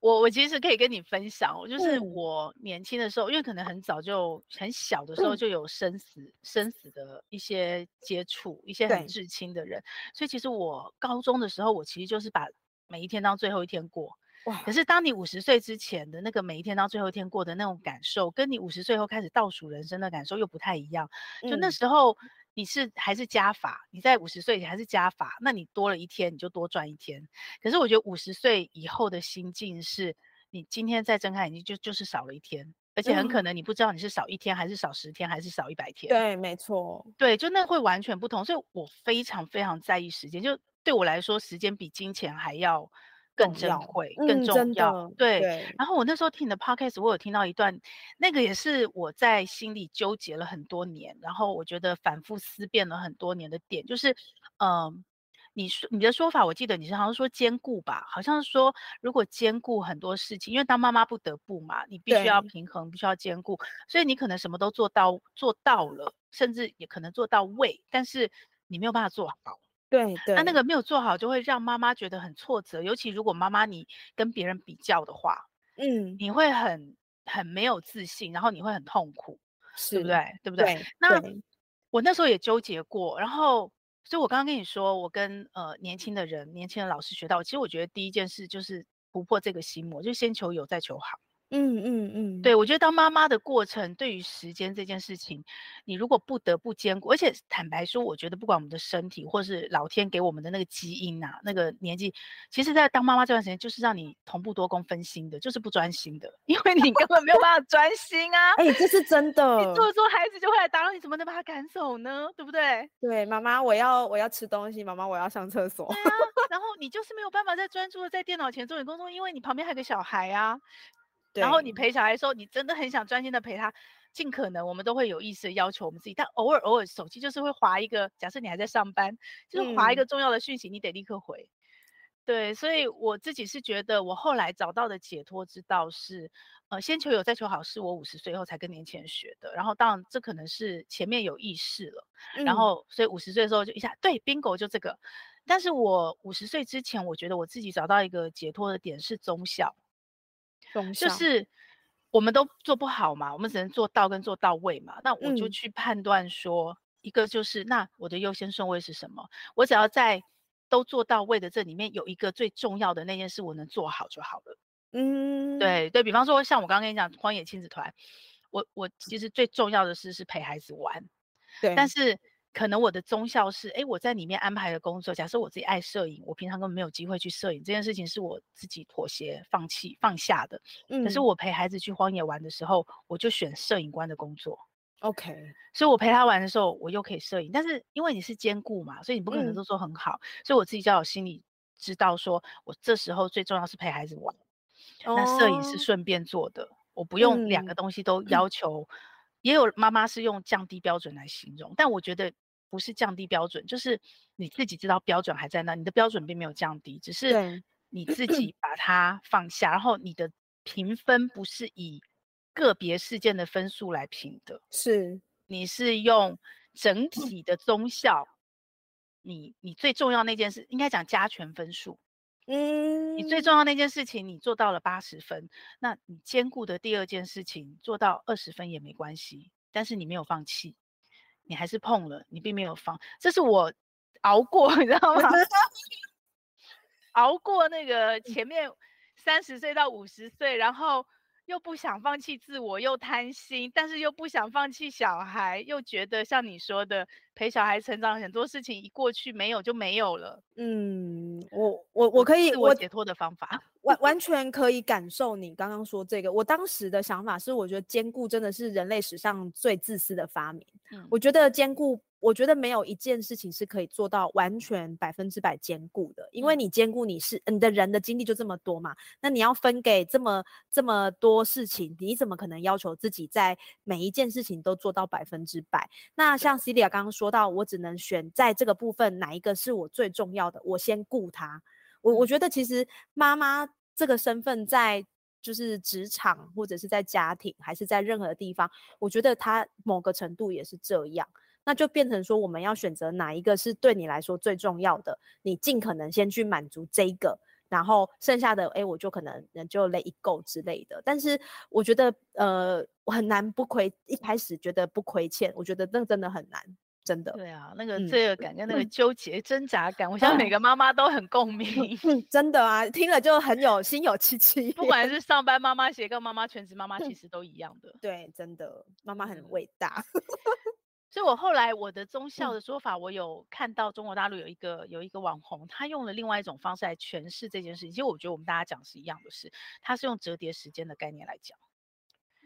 S2: 我我其实可以跟你分享，就是我年轻的时候，因为可能很早就很小的时候就有生死生死的一些接触，一些很至亲的人，所以其实我高中的时候，我其实就是把每一天当最后一天过。哇！可是当你五十岁之前的那个每一天到最后一天过的那种感受，跟你五十岁后开始倒数人生的感受又不太一样。就那时候你是还是加法，你在五十岁前还是加法，那你多了一天，你就多赚一天。可是我觉得五十岁以后的心境是，你今天再睁开眼睛就就是少了一天，而且很可能你不知道你是少一天，还是少十天，还是少一百天。
S1: 对，没错，
S2: 对，就那会完全不同。所以我非常非常在意时间，就对我来说，时间比金钱还要。更珍贵，更重要。嗯、对，对，然后我那时候听你的 podcast，我有听到一段，那个也是我在心里纠结了很多年，然后我觉得反复思辨了很多年的点，就是，嗯、呃，你说你的说法，我记得你是好像说兼顾吧，好像是说如果兼顾很多事情，因为当妈妈不得不嘛，你必须要平衡，必须要兼顾，所以你可能什么都做到做到了，甚至也可能做到位，但是你没有办法做好。
S1: 对对，
S2: 那那个没有做好，就会让妈妈觉得很挫折。尤其如果妈妈你跟别人比较的话，嗯，你会很很没有自信，然后你会很痛苦，是对不对？对不对？对，那我那时候也纠结过，然后，所以我刚刚跟你说，我跟呃年轻的人、年轻的老师学到，其实我觉得第一件事就是突破这个心魔，就先求有，再求好。嗯嗯嗯，对，我觉得当妈妈的过程，对于时间这件事情，你如果不得不兼顾，而且坦白说，我觉得不管我们的身体，或是老天给我们的那个基因啊，那个年纪，其实，在当妈妈这段时间，就是让你同步多工分心的，就是不专心的，因为你根本没有办法专心啊。
S1: 哎、欸，这是真的。
S2: 你做做孩子就会来打扰你，怎么能把他赶走呢？对不对？
S1: 对，妈妈，我要我要吃东西，妈妈我要上厕所。
S2: 对啊，然后你就是没有办法再专注的在电脑前做你工作，因为你旁边还有个小孩啊。然后你陪小孩的时候，你真的很想专心的陪他，尽可能我们都会有意识的要求我们自己，但偶尔偶尔手机就是会划一个，假设你还在上班，就是划一个重要的讯息，你得立刻回。对，所以我自己是觉得，我后来找到的解脱之道是，呃，先求有再求好，是我五十岁后才跟年轻人学的。然后当然这可能是前面有意识了，然后所以五十岁的时候就一下对，bingo 就这个。但是我五十岁之前，我觉得我自己找到一个解脱的点是忠孝。就是我们都做不好嘛，我们只能做到跟做到位嘛。那我就去判断说，嗯、一个就是那我的优先顺位是什么？我只要在都做到位的这里面有一个最重要的那件事，我能做好就好了。嗯，对对，比方说像我刚刚跟你讲荒野亲子团，我我其实最重要的事是陪孩子玩，对，但是。可能我的忠孝是，哎，我在里面安排的工作。假设我自己爱摄影，我平常根本没有机会去摄影，这件事情是我自己妥协、放弃、放下的。嗯，可是我陪孩子去荒野玩的时候，我就选摄影官的工作。OK，所以我陪他玩的时候，我又可以摄影。但是因为你是兼顾嘛，所以你不可能都做很好。嗯，所以我自己就要有心里知道，说我这时候最重要是陪孩子玩，哦，那摄影是顺便做的，我不用两个东西都要求。嗯也有妈妈是用降低标准来形容，但我觉得不是降低标准，就是你自己知道标准还在那，你的标准并没有降低，只是你自己把它放下，然后你的评分不是以个别事件的分数来评的，是。你是用整体的综效，你你最重要那件事应该讲加权分数。嗯，你最重要那件事情你做到了八十分，那你兼顾的第二件事情做到二十分也没关系，但是你没有放弃，你还是碰了，你并没有放，这是我熬过，你知道吗？熬过那个前面三十岁到五十岁，然后。又不想放弃自我，又贪心，但是又不想放弃小孩，又觉得像你说的，陪小孩成长很多事情一过去没有就没有了。嗯，我我我可以我解脱的方法，
S1: 完完 全可以感受你刚刚说这个。我当时的想法是，我觉得兼顾真的是人类史上最自私的发明。嗯，我觉得兼顾。我觉得没有一件事情是可以做到完全百分之百兼顾的，因为你兼顾你是你的人的精力就这么多嘛，那你要分给这么这么多事情，你怎么可能要求自己在每一件事情都做到百分之百？那像 Celia 刚刚说到，我只能选在这个部分哪一个是我最重要的，我先顾他。我我觉得其实妈妈这个身份在就是职场或者是在家庭还是在任何地方，我觉得他某个程度也是这样。那就变成说，我们要选择哪一个是对你来说最重要的，你尽可能先去满足这一个，然后剩下的，哎，我就可能就 let it go 之类的。但是我觉得，呃，我很难不亏，一开始觉得不亏欠，我觉得那真的很难，真的。
S2: 对啊，那个罪恶感跟那个纠结挣扎感，嗯、我相信每个妈妈都很共鸣。
S1: 嗯，真的啊，听了就很有心有戚戚。
S2: 不管是上班妈妈、斜杠妈妈、全职妈妈，其实都一样的。
S1: 对，真的，妈妈很伟大。
S2: 所以我后来我的忠孝的说法，我有看到中国大陆有一个有一个网红，他用了另外一种方式来诠释这件事情。其实我觉得我们大家讲是一样的事，他是用折叠时间的概念来讲。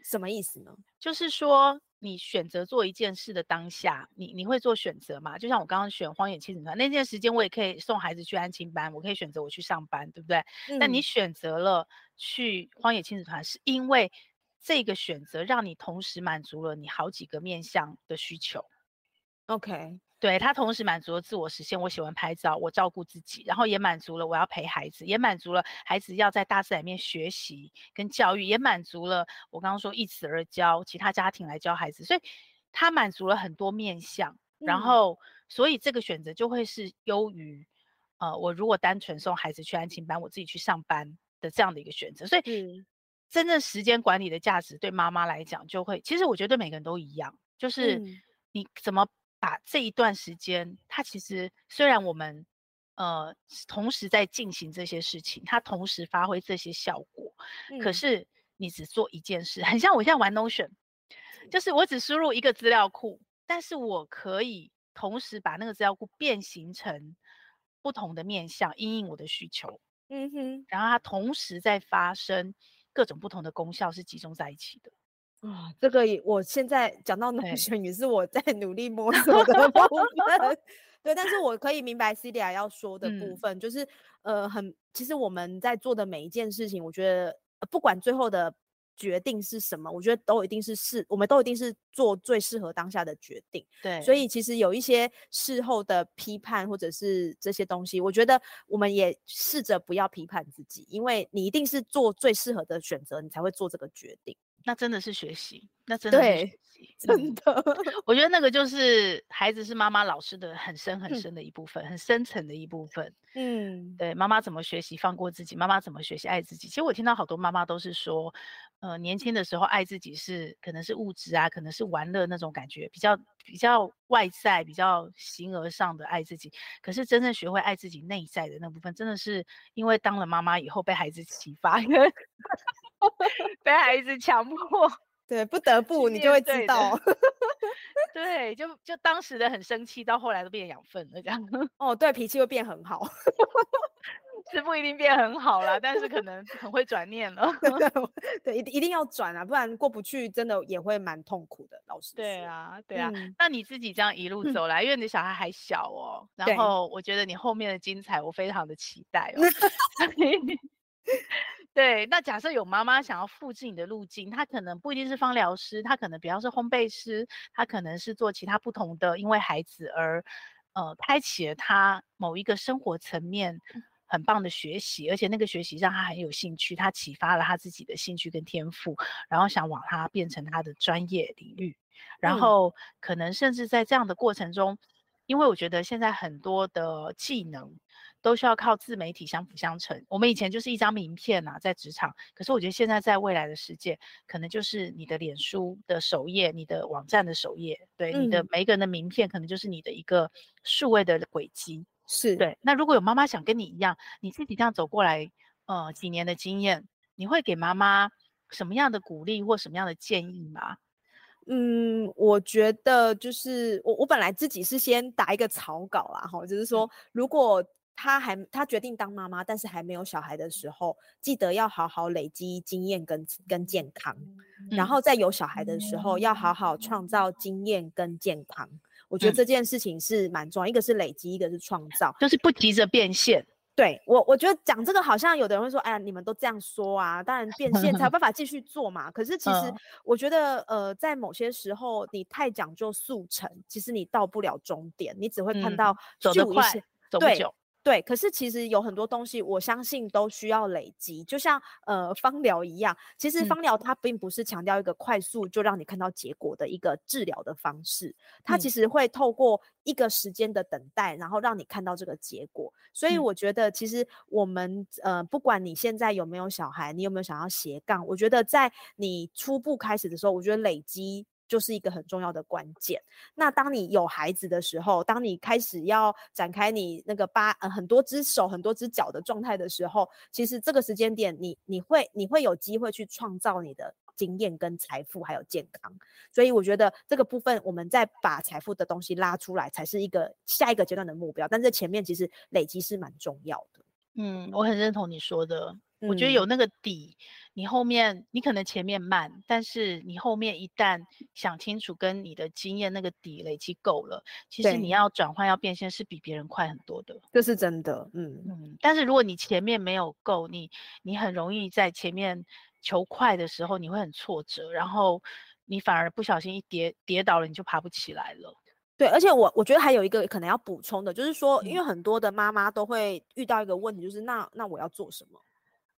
S1: 什么意思呢？
S2: 就是说，你选择做一件事的当下，你你会做选择嘛？就像我刚刚选荒野亲子团那件时间，我也可以送孩子去安亲班，我可以选择我去上班，对不对？那、嗯、你选择了去荒野亲子团，是因为这个选择让你同时满足了你好几个面向的需求。
S1: OK。
S2: 对，他同时满足了自我实现，我喜欢拍照，我照顾自己，然后也满足了我要陪孩子，也满足了孩子要在大自然里面学习跟教育，也满足了我刚刚说一子而教其他家庭来教孩子，所以他满足了很多面向，然后、嗯、所以这个选择就会是优于呃我如果单纯送孩子去安亲班，我自己去上班的这样的一个选择，所以、嗯、真正时间管理的价值对妈妈来讲就会，其实我觉得每个人都一样，就是你怎么。把这一段时间，它其实虽然我们呃同时在进行这些事情，它同时发挥这些效果，嗯、可是你只做一件事，很像我现在玩 Notion，就是我只输入一个资料库，但是我可以同时把那个资料库变形成不同的面向，因应我的需求，嗯哼，然后它同时在发生各种不同的功效，是集中在一起的。
S1: 啊、哦，这个也，我现在讲到 Notion 也是我在努力摸 索的部分，对，但是我可以明白 Celia 要说的部分，嗯、就是呃，很，其实我们在做的每一件事情，我觉得、呃、不管最后的决定是什么，我觉得都一定是适，我们都一定是做最适合当下的决定，
S2: 对，
S1: 所以其实有一些事后的批判或者是这些东西，我觉得我们也试着不要批判自己，因为你一定是做最适合的选择，你才会做这个决定。
S2: 那真的是学习，那真的是学习，
S1: 真的。
S2: 我觉得那个就是孩子是妈妈老师的很深很深的一部分，嗯、很深层的一部分。嗯，对，妈妈怎么学习放过自己？妈妈怎么学习爱自己？其实我听到好多妈妈都是说，呃，年轻的时候爱自己是可能是物质啊，可能是玩乐那种感觉，比较比较外在，比较形而上的爱自己。可是真正学会爱自己内在的那部分，真的是因为当了妈妈以后被孩子 启发。被孩子强迫，
S1: 对，不得不你就会知道，
S2: 对，就就当时的很生气，到后来都变养分了，这样。
S1: 哦，对，脾气会变很好，
S2: 是不一定变很好啦，但是可能很会转念了。
S1: 对，一一定要转啊，不然过不去，真的也会蛮痛苦的。老师，
S2: 对啊，对啊。嗯、那你自己这样一路走来，嗯、因为你的小孩还小哦，然后我觉得你后面的精彩，我非常的期待哦。对，那假设有妈妈想要复制你的路径，她可能不一定是芳疗师，她可能比方是烘焙师，她可能是做其他不同的，因为孩子而呃开启了她某一个生活层面很棒的学习，而且那个学习让她很有兴趣，她启发了她自己的兴趣跟天赋，然后想往她变成她的专业领域，然后可能甚至在这样的过程中，因为我觉得现在很多的技能。都需要靠自媒体相辅相成。我们以前就是一张名片啊，在职场。可是我觉得现在在未来的世界，可能就是你的脸书的首页，你的网站的首页，对，嗯、你的每一个人的名片，可能就是你的一个数位的轨迹。
S1: 是
S2: 对。那如果有妈妈想跟你一样，你自己这样走过来，呃，几年的经验，你会给妈妈什么样的鼓励或什么样的建议吗？
S1: 嗯，我觉得就是我我本来自己是先打一个草稿啦，哈，就是说如果。他还她决定当妈妈，但是还没有小孩的时候，记得要好好累积经验跟跟健康，嗯、然后在有小孩的时候，要好好创造经验跟健康。嗯、我觉得这件事情是蛮重要，一个是累积，一个是创造，
S2: 就是不急着变现。
S1: 对我，我觉得讲这个好像有的人会说，哎呀，你们都这样说啊，当然变现才有办法继续做嘛。可是其实我觉得，呃，在某些时候，你太讲究速成，其实你到不了终点，你只会看到、嗯、
S2: 走得快，走不久。
S1: 对，可是其实有很多东西，我相信都需要累积，就像呃芳疗一样。其实芳疗它并不是强调一个快速就让你看到结果的一个治疗的方式，它其实会透过一个时间的等待，然后让你看到这个结果。所以我觉得，其实我们呃，不管你现在有没有小孩，你有没有想要斜杠，我觉得在你初步开始的时候，我觉得累积。就是一个很重要的关键。那当你有孩子的时候，当你开始要展开你那个八呃很多只手、很多只脚的状态的时候，其实这个时间点你，你会你会有机会去创造你的经验跟财富还有健康。所以我觉得这个部分，我们再把财富的东西拉出来，才是一个下一个阶段的目标。但是前面其实累积是蛮重要的。
S2: 嗯，我很认同你说的。我觉得有那个底，嗯、你后面你可能前面慢，但是你后面一旦想清楚，跟你的经验那个底累积够了，其实你要转换要变现是比别人快很多的。
S1: 这是真的，嗯
S2: 嗯。但是如果你前面没有够，你你很容易在前面求快的时候，你会很挫折，然后你反而不小心一跌跌倒了，你就爬不起来了。
S1: 对，而且我我觉得还有一个可能要补充的，就是说，因为很多的妈妈都会遇到一个问题，就是那那我要做什么？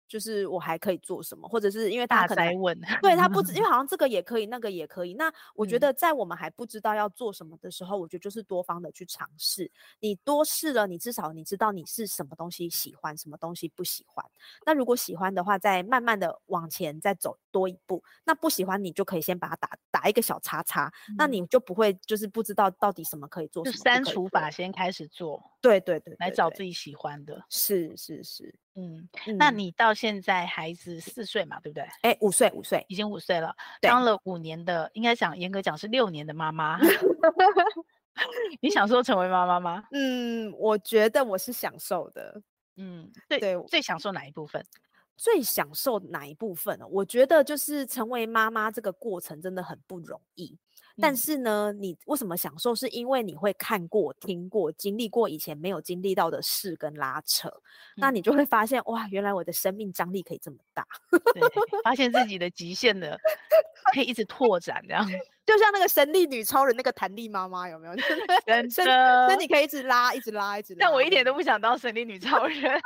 S1: 就是我还可以做什么，或者是因为他可能
S2: 问，
S1: 对他不 知，因为好像这个也可以，那个也可以。那我觉得在我们还不知道要做什么的时候，嗯、我觉得就是多方的去尝试。你多试了，你至少你知道你是什么东西喜欢，什么东西不喜欢。那如果喜欢的话，再慢慢的往前再走多一步。那不喜欢，你就可以先把它打打一个小叉叉，嗯、那你就不会就是不知道到底什么可以做，什么
S2: 删除法先开始做。
S1: 对对对，对，
S2: 来找自己喜欢的。
S1: 是是是。
S2: 嗯，那你到现在孩子四岁嘛，对不对？
S1: 哎，五岁，五岁，
S2: 已经五岁了，当了五年的，应该讲严格讲是六年的妈妈。你想说成为妈妈吗？
S1: 嗯，我觉得我是享受的。
S2: 嗯，对对，最享受哪一部分？
S1: 最享受哪一部分呢？我觉得就是成为妈妈这个过程真的很不容易。但是呢，你为什么享受？是因为你会看过、听过、经历过以前没有经历到的事跟拉扯，嗯、那你就会发现哇，原来我的生命张力可以这么大，
S2: 对，发现自己的极限的可以一直拓展，这样
S1: 就像那个神力女超人那个弹力妈妈有没有？
S2: 真的，
S1: 那你可以一直拉，一直拉，一直拉。
S2: 但我一点都不想当神力女超人。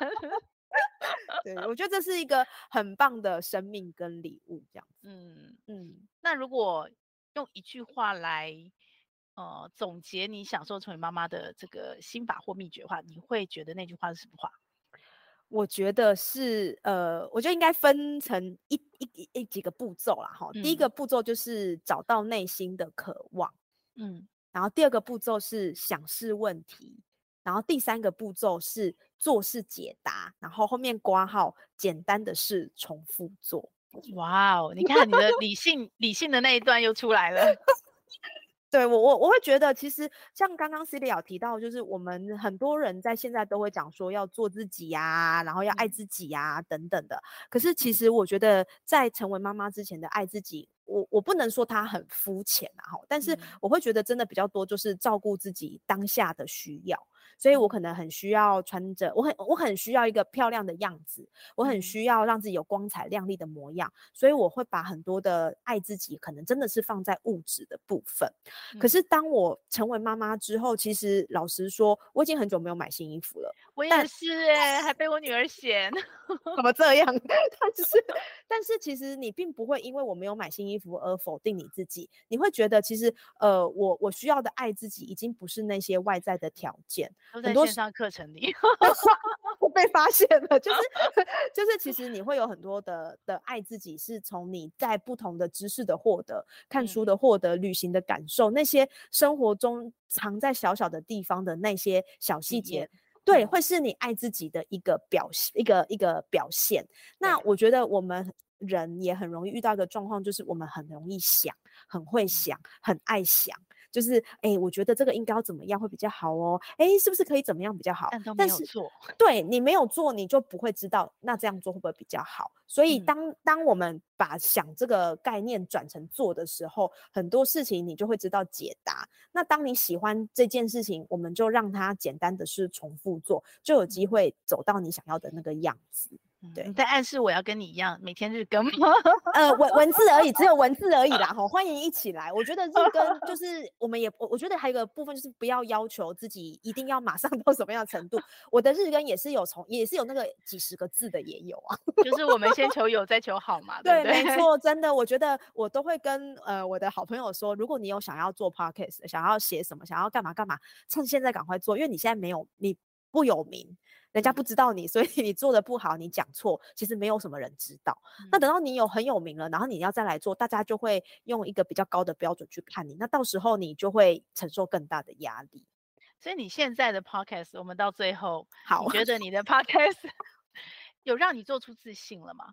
S1: 对，我觉得这是一个很棒的生命跟礼物，这样子。
S2: 嗯嗯，那如果。用一句话来，呃，总结你享受成为妈妈的这个心法或秘诀的话，你会觉得那句话是什么话？
S1: 我觉得是，呃，我觉得应该分成一一一,一几个步骤啦，哈。嗯、第一个步骤就是找到内心的渴望，嗯，然后第二个步骤是想事问题，然后第三个步骤是做事解答，然后后面括号简单的事重复做。
S2: 哇哦！你看你的理性理性的那一段又出来了。
S1: 对我我我会觉得，其实像刚刚 Celia 提到，就是我们很多人在现在都会讲说要做自己呀、啊，然后要爱自己呀、啊、等等的。可是其实我觉得，在成为妈妈之前的爱自己，我我不能说它很肤浅啊，但是我会觉得真的比较多，就是照顾自己当下的需要。所以我可能很需要穿着，我很我很需要一个漂亮的样子，我很需要让自己有光彩亮丽的模样，所以我会把很多的爱自己，可能真的是放在物质的部分。嗯、可是当我成为妈妈之后，其实老实说，我已经很久没有买新衣服了。
S2: 我也是哎、欸，还被我女儿嫌，
S1: 怎么这样？但是 但是其实你并不会因为我没有买新衣服而否定你自己，你会觉得其实呃，我我需要的爱自己已经不是那些外在的条件。
S2: 都在线上课程里，
S1: 我被发现了，就是 就是，其实你会有很多的的爱自己，是从你在不同的知识的获得、看书的获得、旅行的感受，那些生活中藏在小小的地方的那些小细节，对，会是你爱自己的一个表现，一个一个表现。那我觉得我们人也很容易遇到一个状况，就是我们很容易想，很会想，很爱想。就是哎、欸，我觉得这个应该要怎么样会比较好哦？哎、欸，是不是可以怎么样比较好？
S2: 但都没有做，
S1: 对，你没有做，你就不会知道那这样做会不会比较好。所以当、嗯、当我们把想这个概念转成做的时候，很多事情你就会知道解答。那当你喜欢这件事情，我们就让它简单的是重复做，就有机会走到你想要的那个样子。对，
S2: 你在暗示我要跟你一样每天日更吗？
S1: 呃，文文字而已，只有文字而已啦。吼，欢迎一起来。我觉得日更就 是我们也，我我觉得还有一个部分就是不要要求自己一定要马上到什么样的程度。我的日更也是有从，也是有那个几十个字的也有啊。
S2: 就是我们先求有，再求好嘛。
S1: 对，
S2: 对，
S1: 没错，真的，我觉得我都会跟呃我的好朋友说，如果你有想要做 podcast，想要写什么，想要干嘛干嘛，趁现在赶快做，因为你现在没有，你不有名。人家不知道你，所以你做的不好，你讲错，其实没有什么人知道。嗯、那等到你有很有名了，然后你要再来做，大家就会用一个比较高的标准去看你。那到时候你就会承受更大的压力。
S2: 所以你现在的 podcast，我们到最后，
S1: 好，
S2: 你觉得你的 podcast 有让你做出自信了吗？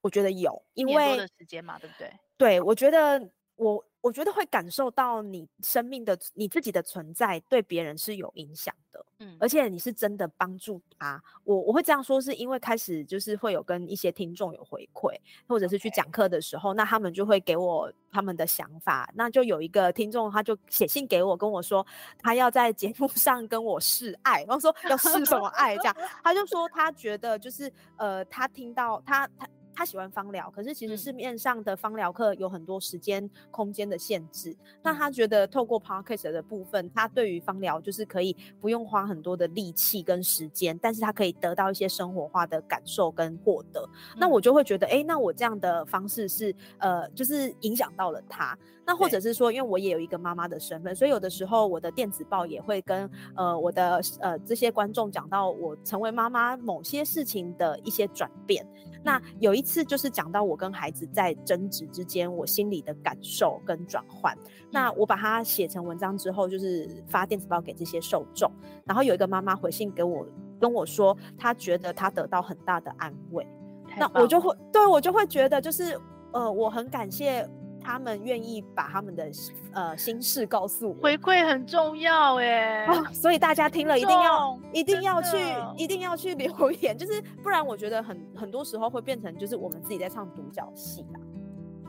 S1: 我觉得有，因为
S2: 的时间嘛，对不对？
S1: 对，我觉得我。我觉得会感受到你生命的你自己的存在对别人是有影响的，嗯，而且你是真的帮助他。我我会这样说，是因为开始就是会有跟一些听众有回馈，或者是去讲课的时候.那他们就会给我他们的想法。那就有一个听众，他就写信给我，跟我说他要在节目 上跟我示爱，然后说要示什么爱？这样，他就说他觉得就是呃，他听到他他。他喜欢芳疗，可是其实市面上的芳疗课有很多时间、空间的限制。嗯、那他觉得透过 Podcast 的部分，他对于芳疗就是可以不用花很多的力气跟时间，但是他可以得到一些生活化的感受跟获得。嗯、那我就会觉得，哎、欸，那我这样的方式是呃，就是影响到了他。那或者是说，因为我也有一个妈妈的身份，所以有的时候我的电子报也会跟呃我的呃这些观众讲到我成为妈妈某些事情的一些转变。那有一次就是讲到我跟孩子在争执之间，我心里的感受跟转换。那我把它写成文章之后，就是发电子报给这些受众。然后有一个妈妈回信给我，跟我说她觉得她得到很大的安慰。那我就会对我就会觉得就是呃我很感谢。他们愿意把他们的呃心事告诉我，
S2: 回馈很重要哎、
S1: 哦，所以大家听了一定要一定要去一定要去留言，就是不然我觉得很很多时候会变成就是我们自己在唱独角戏啦。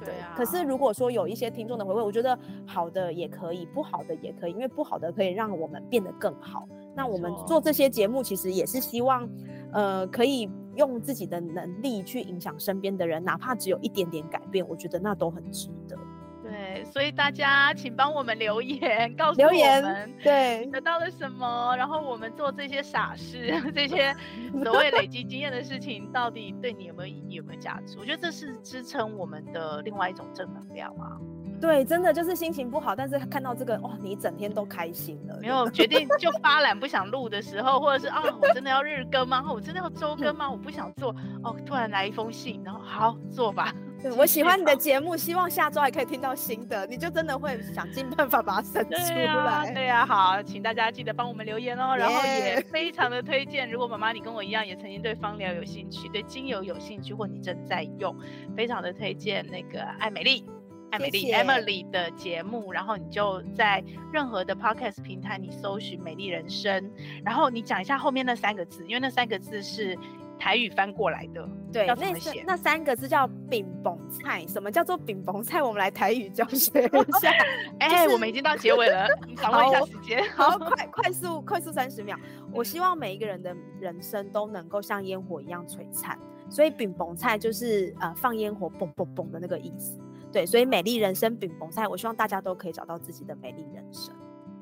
S2: 对啊。
S1: 可是如果说有一些听众的回馈，我觉得好的也可以，不好的也可以，因为不好的可以让我们变得更好。那我们做这些节目，其实也是希望呃可以。用自己的能力去影响身边的人，哪怕只有一点点改变，我觉得那都很值得。
S2: 对，所以大家请帮我们留言，告诉我
S1: 们，对，
S2: 得到了什么，然后我们做这些傻事，这些 所谓累积经验的事情，到底对你有没有意义，有没有价值？我觉得这是支撑我们的另外一种正能量啊。
S1: 对，真的就是心情不好，但是看到这个哇，你一整天都开心了。
S2: 没有决定就 发懒不想录的时候，或者是啊，我真的要日更吗？我真的要周更吗？我不想做哦，突然来一封信，然后好做吧。
S1: 对，我喜欢你的节目，希望下周还可以听到新的，你就真的会想尽办法把它生出来。对啊，
S2: 好，请大家记得帮我们留言哦，然后也非常的 推荐，如果妈妈你跟我一样也曾经对芳疗有兴趣，对精油有兴趣，或你正在用，非常的推荐那个爱美丽。爱美丽 Emily 的节目，然后你就在任何的 Podcast 平台，你搜寻“美丽人生”，然后你讲一下后面那三个字，因为那三个字是台语翻过来的。
S1: 对，要怎么写？那三个字叫“饼崩菜”。什么叫做“饼崩菜”？我们来台语教学一下。
S2: 哎、就是欸，我们已经到结尾了，你掌握一下时间。
S1: 好，快快速快速三十秒。我希望每一个人的人生都能够像烟火一样璀璨，所以“饼崩菜”就是呃放烟火嘣嘣嘣的那个意思。对，所以美丽人生饼崩菜，我希望大家都可以找到自己的美丽人生。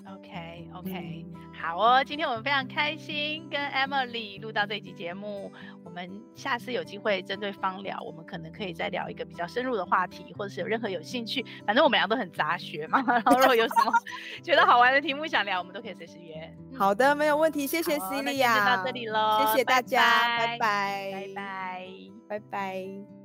S2: OK OK，嗯，好哦，今天我们非常开心跟 Emily 录到这一集节目。我们下次有机会针对芳疗，我们可能可以再聊一个比较深入的话题，或者是有任何有兴趣，反正我们俩都很杂学嘛。然后如果有什么 觉得好玩的题目想聊，我们都可以随时约。
S1: 好的，没有问题，谢谢 Celia，
S2: 就到这里喽，
S1: 谢谢大家，拜拜，
S2: 拜拜，
S1: 拜拜。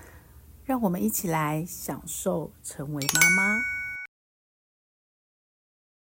S3: 让我们一起来享受成为妈妈。